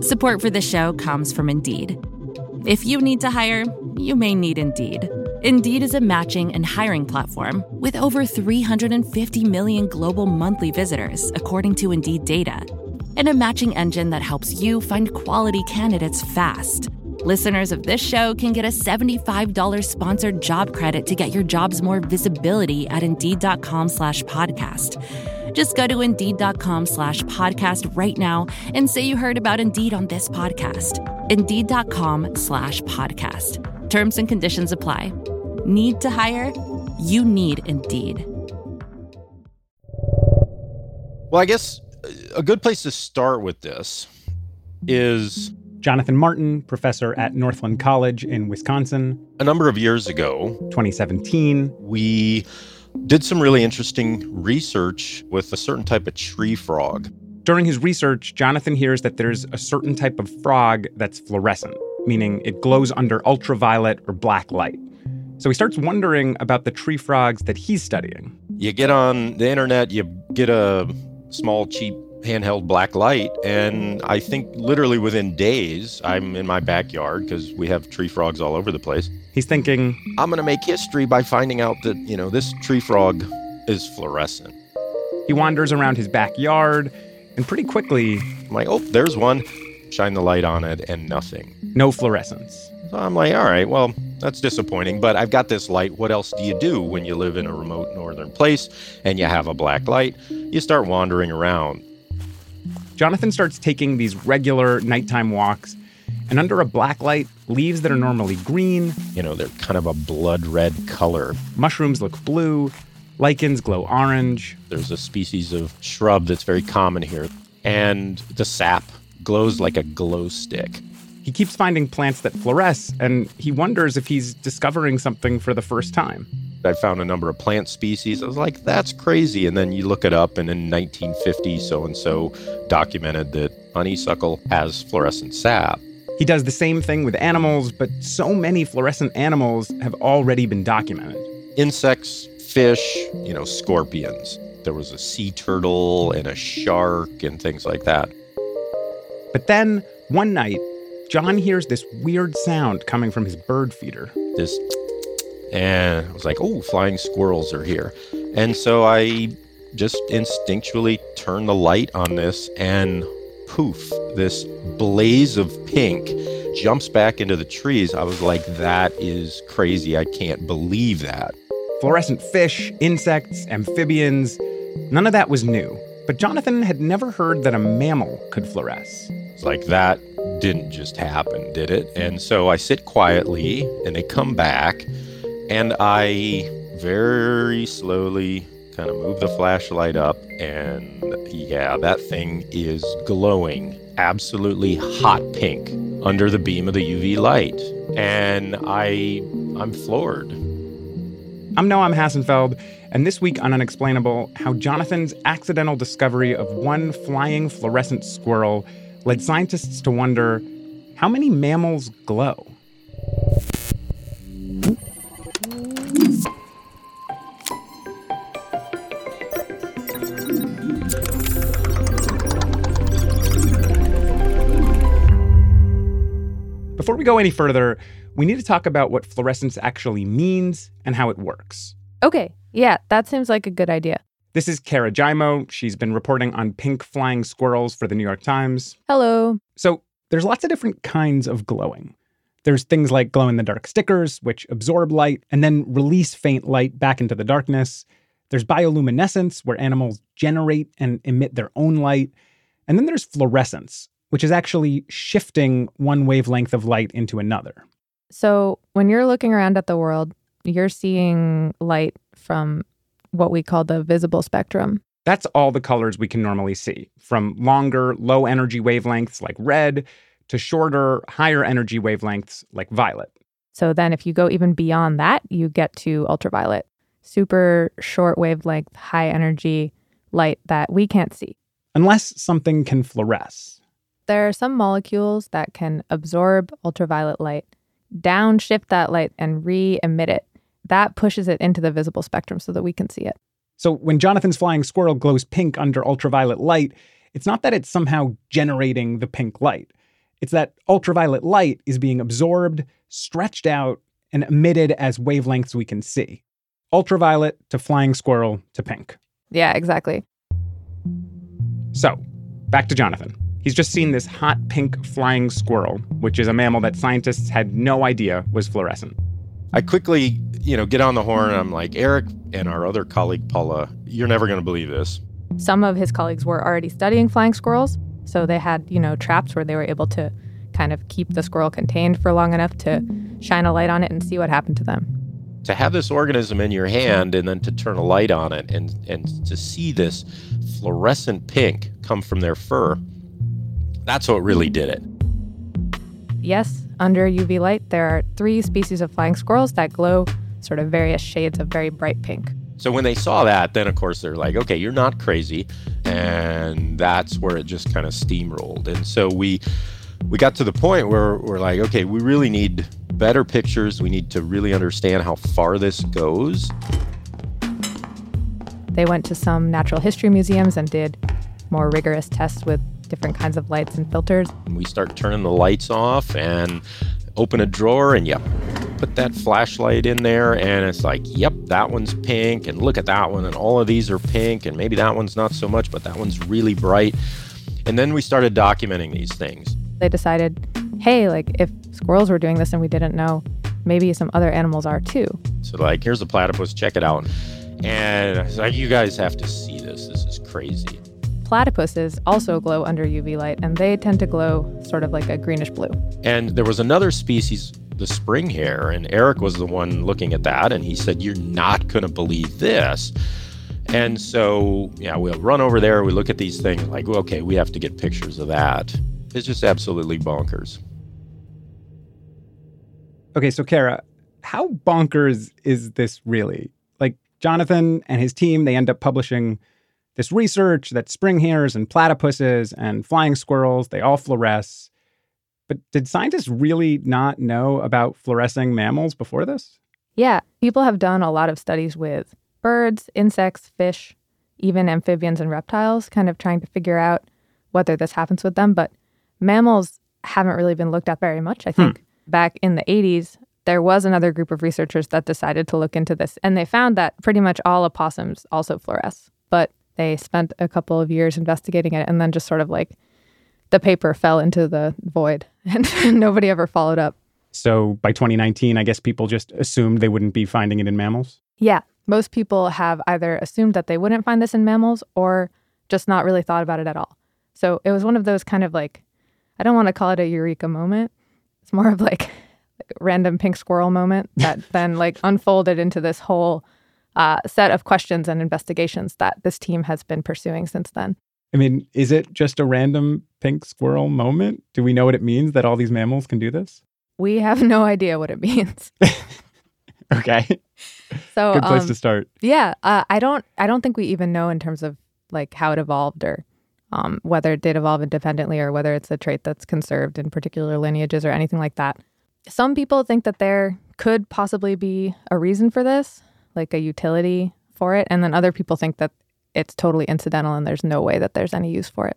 Support for the show comes from Indeed. If you need to hire, you may need Indeed. Indeed is a matching and hiring platform with over 350 million global monthly visitors, according to Indeed data, and a matching engine that helps you find quality candidates fast. Listeners of this show can get a $75 sponsored job credit to get your jobs more visibility at Indeed.com slash podcast. Just go to Indeed.com slash podcast right now and say you heard about Indeed on this podcast. Indeed.com slash podcast. Terms and conditions apply. Need to hire? You need Indeed. Well, I guess uh, a good place to start with this is Jonathan Martin, professor at Northland College in Wisconsin. a number of years ago, 2017, we did some really interesting research with a certain type of tree frog. during his research, Jonathan hears that there's a certain type of frog that's fluorescent, meaning it glows under ultraviolet or black light. So he starts wondering about the tree frogs that he's studying. You get on the internet, you get a small, cheap handheld black light, and I think literally within days, I'm in my backyard because we have tree frogs all over the place. He's thinking, I'm going to make history by finding out that, you know, this tree frog is fluorescent. he wanders around his backyard, and pretty quickly, I'm like, oh, there's one. Shine the light on it, and nothing. no fluorescence. So I'm like, all right, well, that's disappointing, but I've got this light. What else do you do when you live in a remote northern place and you have a black light? You start wandering around. Jonathan starts taking these regular nighttime walks, and under a black light, leaves that are normally green, You know, they're kind of a blood red color. mushrooms look blue, lichens glow orange. There's a species of shrub that's very common here, and the sap glows like a glow stick. He keeps finding plants that fluoresce, and he wonders if he's discovering something for the first time. I found a number of plant species. I was like, that's crazy. And then you look it up, and in 1950, so and so documented that honeysuckle has fluorescent sap. He does the same thing with animals, but so many fluorescent animals have already been documented. insects, fish, you know, scorpions. There was a sea turtle and a shark and things like that. But then, one night, John hears this weird sound coming from his bird feeder. This, and I was like, oh, flying squirrels are here. And so I just instinctually turned the light on this, and poof, this blaze of pink jumps back into the trees. I was like, that is crazy. I can't believe that. Fluorescent fish, insects, amphibians, none of that was new. But Jonathan had never heard that a mammal could fluoresce. It's like that didn't just happen, did it? And so I sit quietly and they come back and I very slowly kind of move the flashlight up and yeah, that thing is glowing absolutely hot pink under the beam of the UV light. And I I'm floored. I'm Noam Hassenfeld, and this week on Unexplainable, how Jonathan's accidental discovery of one flying fluorescent squirrel led scientists to wonder how many mammals glow? Before we go any further, we need to talk about what fluorescence actually means and how it works. Okay, yeah, that seems like a good idea. This is Cara Giaimo. She's been reporting on pink flying squirrels for the New York Times. Hello. So, there's lots of different kinds of glowing. There's things like glow in the dark stickers, which absorb light and then release faint light back into the darkness. There's bioluminescence, where animals generate and emit their own light. And then there's fluorescence, which is actually shifting one wavelength of light into another. So, when you're looking around at the world, you're seeing light from what we call the visible spectrum. That's all the colors we can normally see, from longer, low energy wavelengths like red to shorter, higher energy wavelengths like violet. So then if you go even beyond that, you get to ultraviolet, super short wavelength, high energy light that we can't see. Unless something can fluoresce. There are some molecules that can absorb ultraviolet light, downshift that light, and re emit it. That pushes it into the visible spectrum so that we can see it. So when Jonathan's flying squirrel glows pink under ultraviolet light, it's not that it's somehow generating the pink light. It's that ultraviolet light is being absorbed, stretched out, and emitted as wavelengths we can see. Ultraviolet to flying squirrel to pink. Yeah, exactly. So, back to Jonathan. He's just seen this hot pink flying squirrel, which is a mammal that scientists had no idea was fluorescent. I quickly, you know, get on the horn and I'm like, Eric and our other colleague, Paula, you're never going to believe this. Some of his colleagues were already studying flying squirrels, so they had, you know, traps where they were able to kind of keep the squirrel contained for long enough to shine a light on it and see what happened to them. To have this organism in your hand and then to turn a light on it and, and to see this fluorescent pink come from their fur, that's what really did it. Yes, under UV light, there are three species of flying squirrels that glow sort of various shades of very bright pink. So when they saw that, then of course they're like, okay, you're not crazy. And that's where it just kind of steamrolled. And so we we got to the point where we're like, okay, we really need better pictures. We need to really understand how far this goes. They went to some natural history museums and did more rigorous tests with different kinds of lights and filters. We start turning the lights off and open a drawer and yep, put that flashlight in there and it's like, yep, that one's pink and look at that one and all of these are pink and maybe that one's not so much, but that one's really bright. And then we started documenting these things. They decided, hey, like if squirrels were doing this and we didn't know, maybe some other animals are too. So like, here's a platypus, check it out. And I was like, you guys have to see this. This is crazy. Platypuses also glow under UV light, and they tend to glow sort of like a greenish blue. And there was another species, the spring hare, and Eric was the one looking at that, and he said, You're not going to believe this. And so, yeah, we'll run over there, we look at these things, like, okay, we have to get pictures of that. It's just absolutely bonkers. Okay, so Cara, how bonkers is this really? Like, Jonathan and his team, they end up publishing this research that spring hares and platypuses and flying squirrels, they all fluoresce. But did scientists really not know about fluorescing mammals before this? Yeah, people have done a lot of studies with birds, insects, fish, even amphibians and reptiles, kind of trying to figure out whether this happens with them. But mammals haven't really been looked at very much. I think hmm. back in the 80s, there was another group of researchers that decided to look into this, and they found that pretty much all opossums also fluoresce. But they spent a couple of years investigating it and then just sort of like the paper fell into the void and nobody ever followed up. So by 2019, I guess people just assumed they wouldn't be finding it in mammals? Yeah. Most people have either assumed that they wouldn't find this in mammals or just not really thought about it at all. So it was one of those kind of like, I don't want to call it a eureka moment. It's more of like, like random pink squirrel moment that then like unfolded into this whole uh, set of questions and investigations that this team has been pursuing since then. I mean, is it just a random pink squirrel moment? Do we know what it means that all these mammals can do this? We have no idea what it means. okay. So good place um, to start. Yeah, uh, I don't. I don't think we even know in terms of like how it evolved or um, whether it did evolve independently or whether it's a trait that's conserved in particular lineages or anything like that. Some people think that there could possibly be a reason for this like a utility for it. And then other people think that it's totally incidental and there's no way that there's any use for it.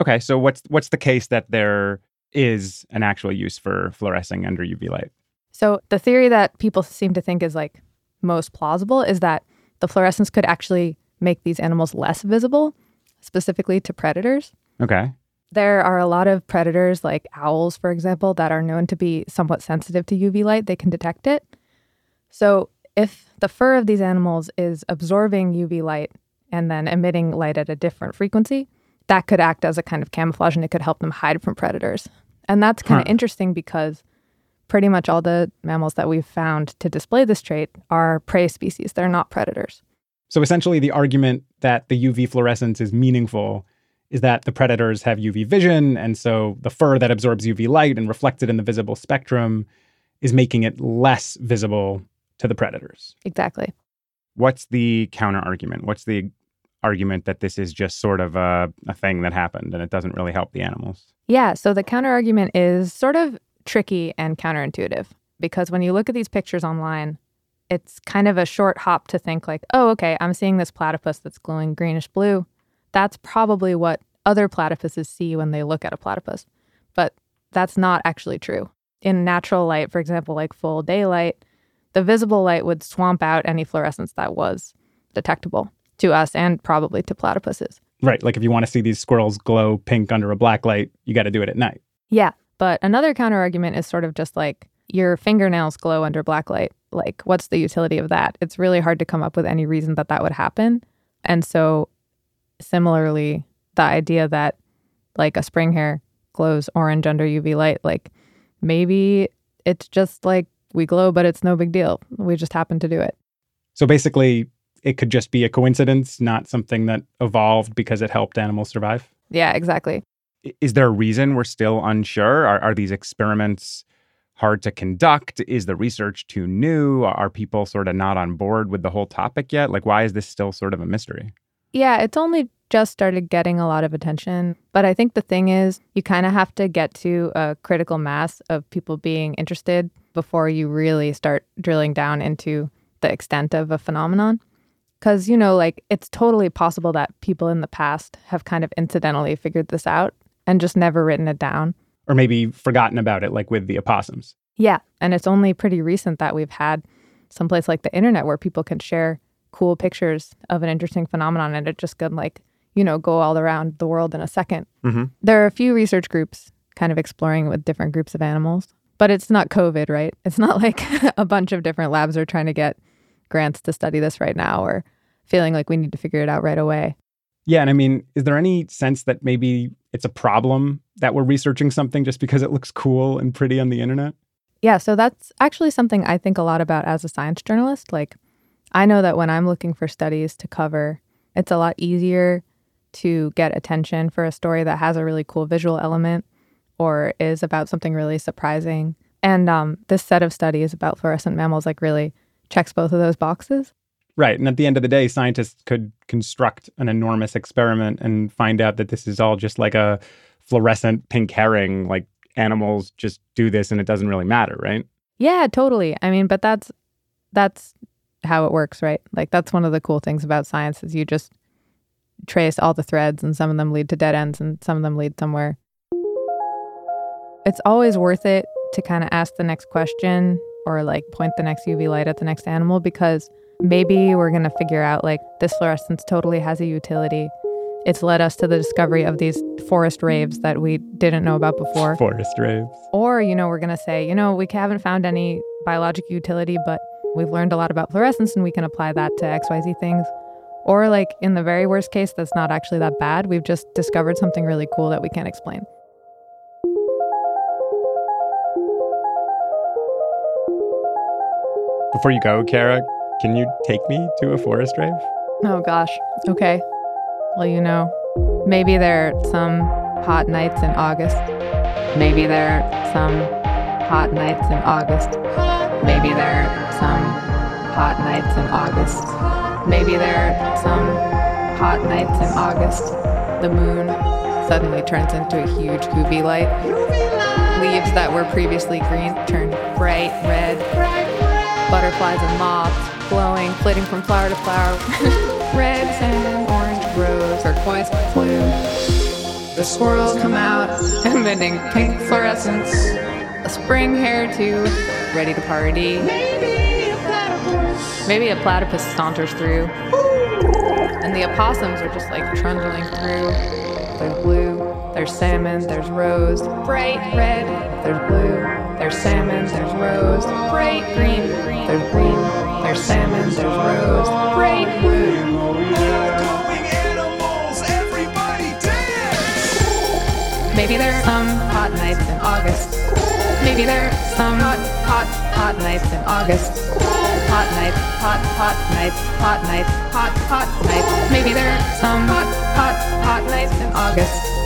Okay, so what's what's the case that there is an actual use for fluorescing under UV light? So the theory that people seem to think is like most plausible is that the fluorescence could actually make these animals less visible, specifically to predators. Okay. There are a lot of predators like owls, for example, that are known to be somewhat sensitive to UV light. They can detect it. So if the fur of these animals is absorbing UV light and then emitting light at a different frequency, that could act as a kind of camouflage and it could help them hide from predators. And that's kind of huh. interesting because pretty much all the mammals that we've found to display this trait are prey species. They're not predators. So essentially, the argument that the UV fluorescence is meaningful is that the predators have UV vision, and so the fur that absorbs UV light and reflects it in the visible spectrum is making it less visible to the predators. Exactly. What's the counter argument? What's the argument that this is just sort of a, a thing that happened and it doesn't really help the animals? Yeah. So the counter argument is sort of tricky and counterintuitive because when you look at these pictures online, it's kind of a short hop to think like, oh, okay, I'm seeing this platypus that's glowing greenish blue. That's probably what other platypuses see when they look at a platypus. But that's not actually true. In natural light, for example, like full daylight, the visible light would swamp out any fluorescence that was detectable to us and probably to platypuses. Right. Like if you want to see these squirrels glow pink under a black light, you got to do it at night. Yeah. But another counter argument is sort of just like your fingernails glow under black light. Like, what's the utility of that? It's really hard to come up with any reason that that would happen. And so, similarly, the idea that like a spring hare glows orange under UV light, like maybe it's just like we glow, but it's no big deal. We just happen to do it. So basically, it could just be a coincidence, not something that evolved because it helped animals survive. Yeah, exactly. Is there a reason we're still unsure? Are, are these experiments hard to conduct? Is the research too new? Are people sort of not on board with the whole topic yet? Like, why is this still sort of a mystery? Yeah, it's only just started getting a lot of attention. But I think the thing is, you kind of have to get to a critical mass of people being interested before you really start drilling down into the extent of a phenomenon. Because, you know, like it's totally possible that people in the past have kind of incidentally figured this out and just never written it down. Or maybe forgotten about it, like with the opossums. Yeah. And it's only pretty recent that we've had someplace like the internet where people can share cool pictures of an interesting phenomenon and it just can, like, you know, go all around the world in a 2nd Mm-hmm. There are a few research groups kind of exploring with different groups of animals, but it's not COVID, right? It's not like a bunch of different labs are trying to get grants to study this right now or feeling like we need to figure it out right away. Yeah. And I mean, is there any sense that maybe it's a problem that we're researching something just because it looks cool and pretty on the internet? Yeah, so that's actually something I think a lot about as a science journalist. Like, I know that when I'm looking for studies to cover, it's a lot easier to get attention for a story that has a really cool visual element or is about something really surprising. And um, this set of studies about fluorescent mammals, like, really checks both of those boxes. Right. And at the end of the day, scientists could construct an enormous experiment and find out that this is all just like a fluorescent pink herring. Like animals just do this and it doesn't really matter, right? Yeah, totally. I mean, but that's that's how it works, right? Like that's one of the cool things about science is you just trace all the threads and some of them lead to dead ends and some of them lead somewhere. It's always worth it to kind of ask the next question or like point the next UV light at the next animal because maybe we're going to figure out like this fluorescence totally has a utility. It's led us to the discovery of these forest raves that we didn't know about before. Forest raves. Or, you know, we're going to say, you know, we haven't found any biologic utility, but we've learned a lot about fluorescence and we can apply that to XYZ things. Or, like, in the very worst case, that's not actually that bad. We've just discovered something really cool that we can't explain. Before you go, Cara, can you take me to a forest rave? Oh, gosh. Okay. Well, you know, maybe there are some hot nights in August. Maybe there are some hot nights in August. Maybe there are some hot nights in August. Maybe there are some hot nights in August. The moon suddenly turns into a huge UV light. Leaves that were previously green turn bright red. Butterflies and moths glowing, flitting from flower to flower. red, salmon, orange, rose, turquoise, blue. The squirrels come out, emitting pink fluorescence. A spring too, ready to party. Maybe a platypus. Saunters through. And the opossums are just like trundling through. There's blue, there's salmon, there's rose, bright red, there's blue, there's salmon, there's rose, bright green, there's green, there's salmon, there's rose, bright blue. Maybe there are um, some hot nights in August. Maybe there are some hot, hot, hot nights in August. Hot nights, hot, hot nights, hot nights, hot, hot nights. Maybe there are some hot, hot, hot nights in August.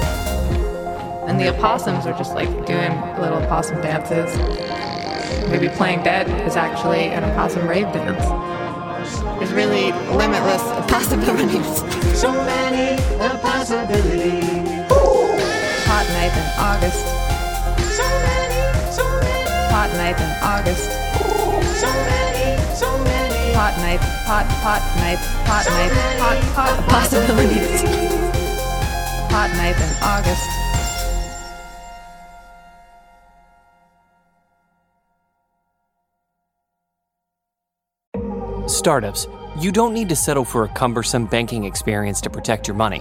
And the opossums are just like doing little opossum dances. Maybe playing dead is actually an opossum rave dance. There's really limitless possibilities. So many possibilities. Hot night in August. Hot night in August. so many, so many. Hot nights, hot, hot nights, hot nights, hot, hot possibilities. Hot night in August. Startups, you don't need to settle for a cumbersome banking experience to protect your money.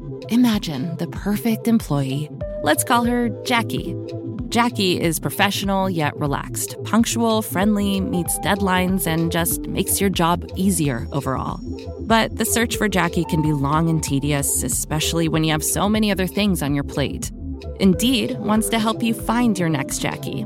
Imagine the perfect employee. Let's call her Jackie. Jackie is professional yet relaxed, punctual, friendly, meets deadlines, and just makes your job easier overall. But the search for Jackie can be long and tedious, especially when you have so many other things on your plate. Indeed wants to help you find your next Jackie.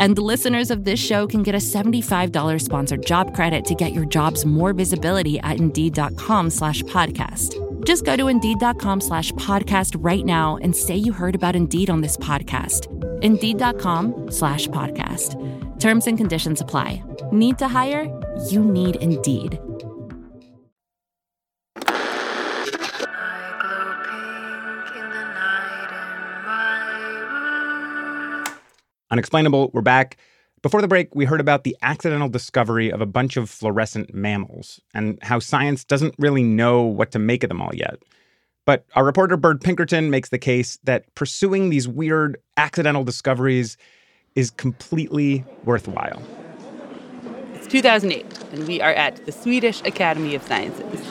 And the listeners of this show can get a $75 sponsored job credit to get your jobs more visibility at Indeed.com slash podcast. Just go to Indeed.com slash podcast right now and say you heard about Indeed on this podcast. Indeed.com slash podcast. Terms and conditions apply. Need to hire? You need Indeed. Unexplainable, we're back. Before the break, we heard about the accidental discovery of a bunch of fluorescent mammals and how science doesn't really know what to make of them all yet. But our reporter Bird Pinkerton makes the case that pursuing these weird accidental discoveries is completely worthwhile. It's 2008, and we are at the Swedish Academy of Sciences.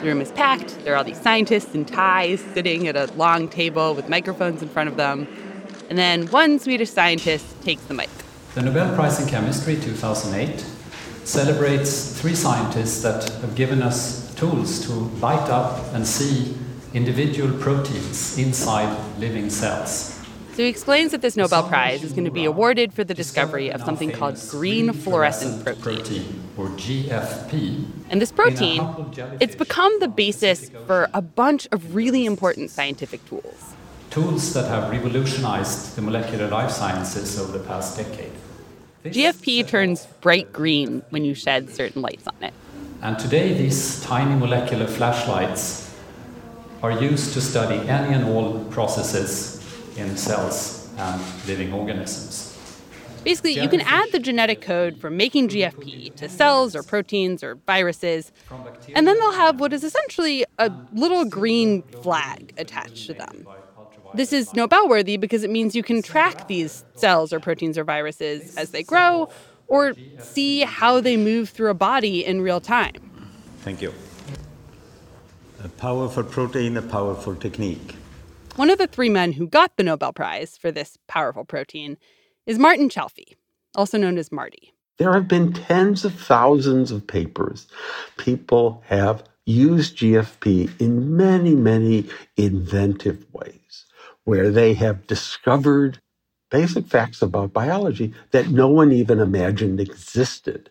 The room is packed. There are all these scientists in ties sitting at a long table with microphones in front of them. And then one Swedish scientist takes the mic. The Nobel Prize in Chemistry 2008 celebrates three scientists that have given us tools to light up and see individual proteins inside living cells. So he explains that this Nobel Prize is going to be awarded for the discovery of something called green fluorescent protein. or GFP. And this protein, it's become the basis for a bunch of really important scientific tools. Tools that have revolutionized the molecular life sciences over the past decade. This- GFP turns bright green when you shed certain lights on it. And today, these tiny molecular flashlights are used to study any and all processes in cells and living organisms. Basically, you can add the genetic code for making GFP to cells or proteins or viruses, and then they'll have what is essentially a little green flag attached to them. This is Nobel worthy because it means you can track these cells or proteins or viruses as they grow or see how they move through a body in real time. Thank you. A powerful protein, a powerful technique. One of the three men who got the Nobel Prize for this powerful protein is Martin Chalfie, also known as Marty. There have been tens of thousands of papers. People have used GFP in many, many inventive ways where they have discovered basic facts about biology that no one even imagined existed.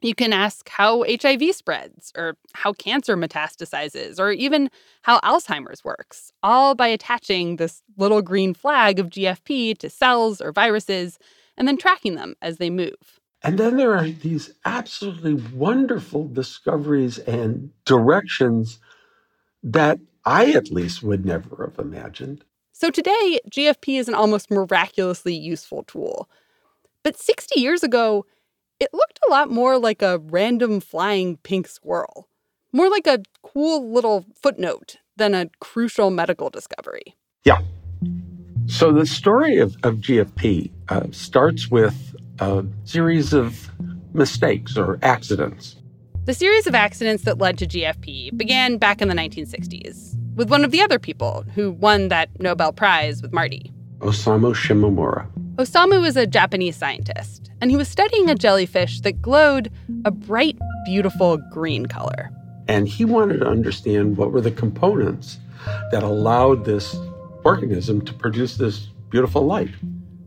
You can ask how HIV spreads, or how cancer metastasizes, or even how Alzheimer's works, all by attaching this little green flag of GFP to cells or viruses and then tracking them as they move. And then there are these absolutely wonderful discoveries and directions that I at least would never have imagined. So today, GFP is an almost miraculously useful tool. But 60 years ago, it looked a lot more like a random flying pink squirrel, more like a cool little footnote than a crucial medical discovery. Yeah. So the story of, of GFP uh, starts with a series of mistakes or accidents. The series of accidents that led to GFP began back in the 1960s with one of the other people who won that Nobel Prize with Marty. Osamu Shimomura. Osamu was a Japanese scientist, and he was studying a jellyfish that glowed a bright, beautiful green color. And he wanted to understand what were the components that allowed this organism to produce this beautiful light.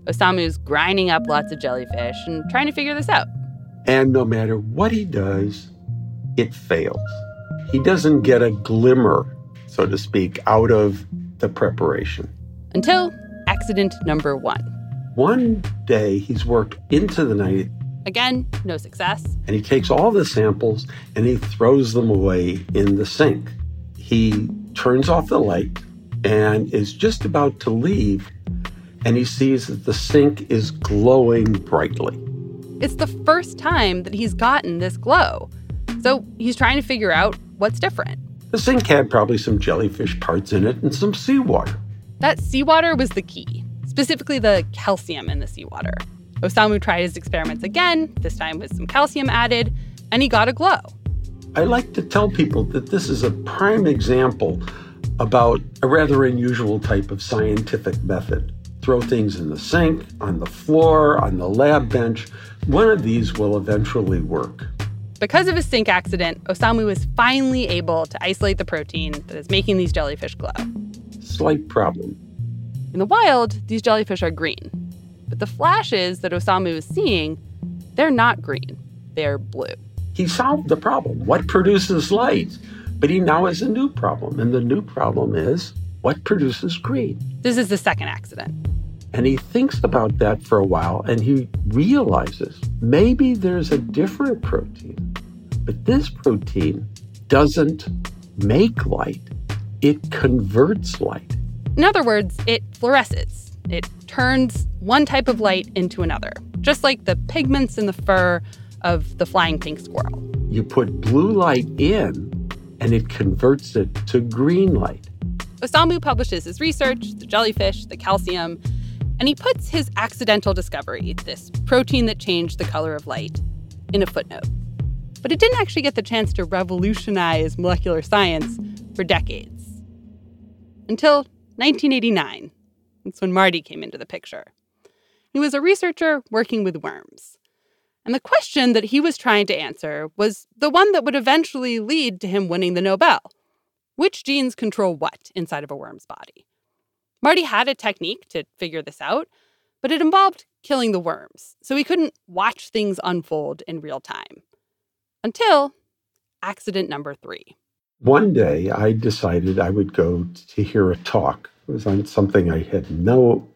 Osamu's grinding up lots of jellyfish and trying to figure this out. And no matter what he does, it fails. He doesn't get a glimmer, so to speak, out of the preparation. Until accident number one. One day he's worked into the night Again, no success. and he takes all the samples and he throws them away in the sink. He turns off the light and is just about to leave, and he sees that the sink is glowing brightly. It's the first time that he's gotten this glow. So he's trying to figure out what's different. The sink had probably some jellyfish parts in it and some seawater. That seawater was the key, specifically the calcium in the seawater. Osamu tried his experiments again, this time with some calcium added, and he got a glow. I like to tell people that this is a prime example about a rather unusual type of scientific method. Throw things in the sink, on the floor, on the lab bench. One of these will eventually work. Because of his sink accident, Osamu was finally able to isolate the protein that is making these jellyfish glow. Slight problem. In the wild, these jellyfish are green. But the flashes that Osamu is seeing, they're not green, they're blue. He solved the problem. What produces light? But he now has a new problem. And the new problem is what produces green? This is the second accident. And he thinks about that for a while and he realizes maybe there's a different protein. But this protein doesn't make light, it converts light. In other words, it fluoresces. It turns one type of light into another, just like the pigments in the fur of the flying pink squirrel. You put blue light in and it converts it to green light. Osamu publishes his research, the jellyfish, the calcium, and he puts his accidental discovery, this protein that changed the color of light, in a footnote. But it didn't actually get the chance to revolutionize molecular science for decades. Until 1989. That's when Marty came into the picture. He was a researcher working with worms. And the question that he was trying to answer was the one that would eventually lead to him winning the Nobel. Which genes control what inside of a worm's body? Marty had a technique to figure this out, but it involved killing the worms, so he couldn't watch things unfold in real time. Until accident number three. One day I decided I would go to hear a talk. It was on something I had no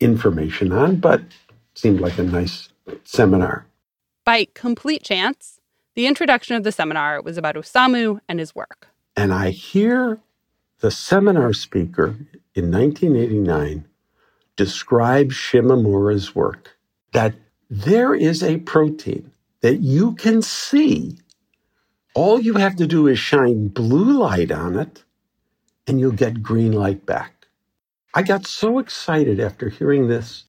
information on, but seemed like a nice seminar. By complete chance, the introduction of the seminar was about Osamu and his work. And I hear the seminar speaker in 1989 describe Shimomura's work that there is a protein that you can see. All you have to do is shine blue light on it, and you'll get green light back. I got so excited after hearing this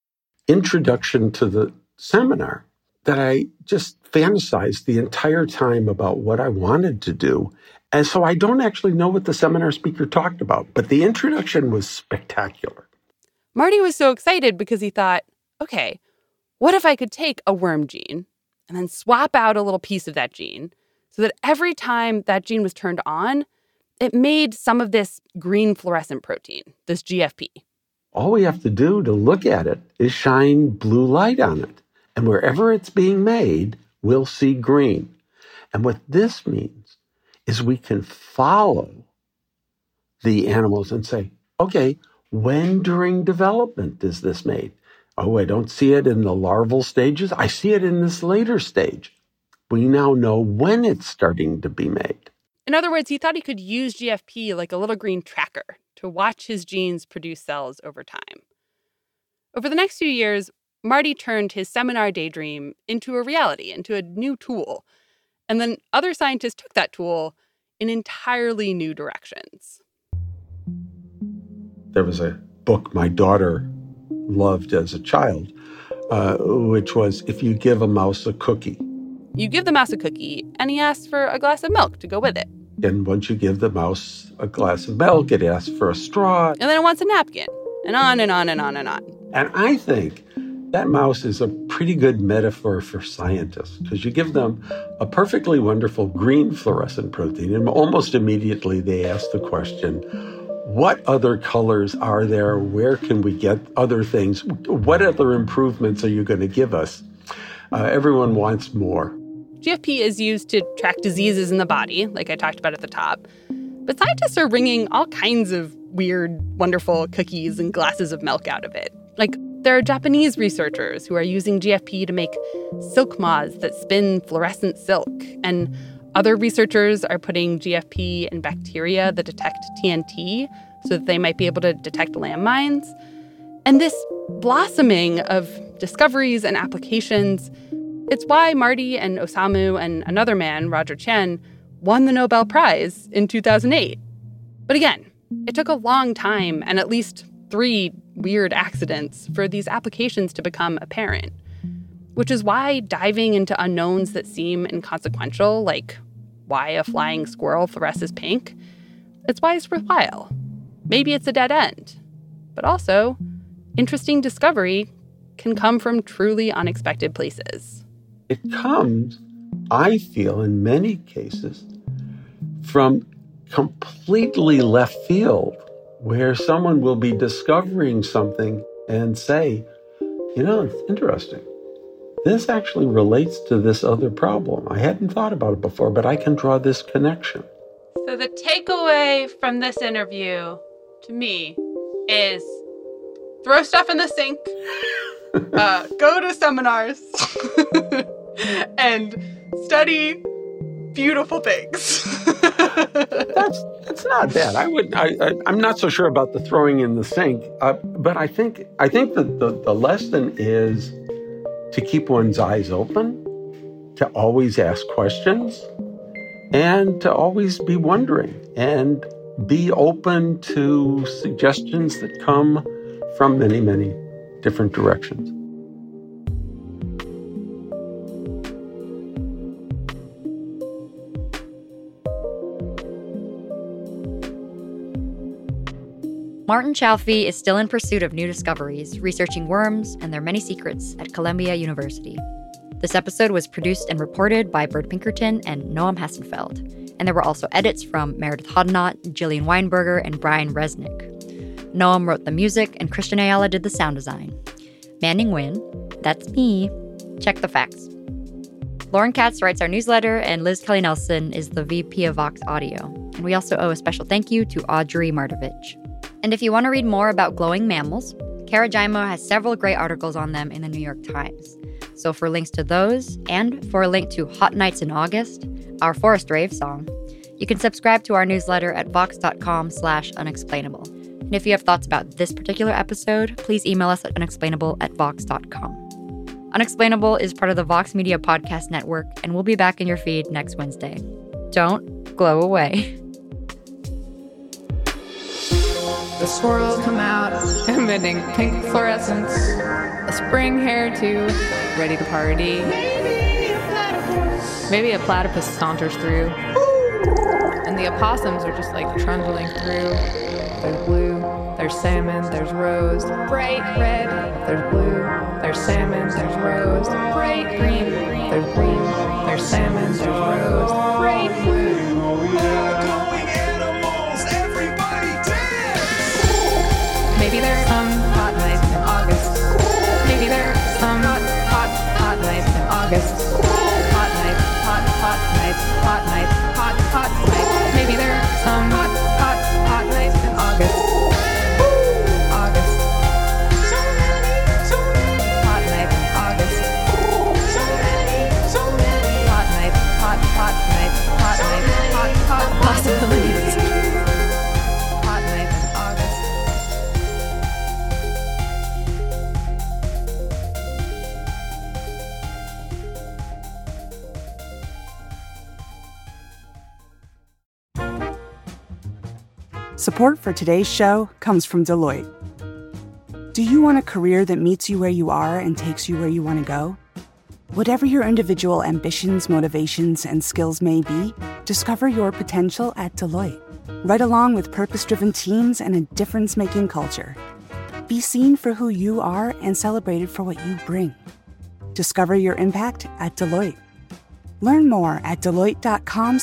introduction to the seminar that I just fantasized the entire time about what I wanted to do. And so I don't actually know what the seminar speaker talked about, but the introduction was spectacular. Marty was so excited because he thought, okay, what if I could take a worm gene and then swap out a little piece of that gene so that every time that gene was turned on, it made some of this green fluorescent protein, this GFP. All we have to do to look at it is shine blue light on it. And wherever it's being made, we'll see green. And what this means is we can follow the animals and say, okay, when during development is this made? Oh, I don't see it in the larval stages. I see it in this later stage. We now know when it's starting to be made. In other words, he thought he could use GFP like a little green tracker to watch his genes produce cells over time. Over the next few years, Marty turned his seminar daydream into a reality, into a new tool. And then other scientists took that tool in entirely new directions. There was a book my daughter loved as a child, uh, which was If You Give a Mouse a Cookie. You give the mouse a cookie, and he asks for a glass of milk to go with it. And once you give the mouse a glass of milk, it asks for a straw. And then it wants a napkin, and on and on and on and on. And I think that mouse is a pretty good metaphor for scientists because you give them a perfectly wonderful green fluorescent protein, and almost immediately they ask the question what other colors are there? Where can we get other things? What other improvements are you going to give us? Uh, everyone wants more. GFP is used to track diseases in the body, like I talked about at the top. But scientists are wringing all kinds of weird, wonderful cookies and glasses of milk out of it. Like, there are Japanese researchers who are using GFP to make silk moths that spin fluorescent silk. And other researchers are putting GFP in bacteria that detect TNT so that they might be able to detect landmines. And this blossoming of discoveries and applications, it's why Marty and Osamu and another man, Roger Tsien, won the Nobel Prize in 2008. But again, it took a long time and at least three weird accidents for these applications to become apparent. Which is why diving into unknowns that seem inconsequential, like why a flying squirrel fluoresces pink, it's why it's worthwhile. Maybe it's a dead end, but also, interesting discovery can come from truly unexpected places. It comes, I feel, in many cases, from completely left field, where someone will be discovering something and say, you know, it's interesting. This actually relates to this other problem. I hadn't thought about it before, but I can draw this connection. So, the takeaway from this interview to me is throw stuff in the sink, uh, go to seminars, and study beautiful things. that's that's not bad. I would. I, I I'm not so sure about the throwing in the sink, uh, but I think I think that the the lesson is to keep one's eyes open, to always ask questions, and to always be wondering and be open to suggestions that come from many many different directions. Martin Chalfie is still in pursuit of new discoveries, researching worms and their many secrets at Columbia University. This episode was produced and reported by Bird Pinkerton and Noam Hassenfeld, and there were also edits from Meredith Hoddinott, Jillian Weinberger, and Brian Resnick. Noam wrote the music, and Christian Ayala did the sound design. Mandy Nguyen, that's me, check the facts. Lauren Katz writes our newsletter, and Liz Kelly Nelson is the VP of Vox Audio. And we also owe a special thank you to Audrey Martovich. And if you want to read more about glowing mammals, Cara Giaimo has several great articles on them in the New York Times. So for links to those and for a link to Hot Nights in August, our Forest Rave song, you can subscribe to our newsletter at vox.com slash unexplainable. And if you have thoughts about this particular episode, please email us at unexplainable at vox.com. Unexplainable is part of the Vox Media Podcast Network, and we'll be back in your feed next Wednesday. Don't glow away. The squirrels come out, emitting pink fluorescence. A spring hairdo, ready to party. Maybe a platypus saunters through. And the opossums are just like trundling through. There's blue, there's salmon, there's rose, bright red. There's blue, there's salmon, there's rose, bright green. There's green, there's salmon, there's rose, bright blue. Support for today's show comes from Deloitte. Do you want a career that meets you where you are and takes you where you want to go? Whatever your individual ambitions, motivations, and skills may be, discover your potential at Deloitte. Right along with purpose driven teams and a difference making culture. Be seen for who you are and celebrated for what you bring. Discover your impact at Deloitte. Learn more at deloitte.com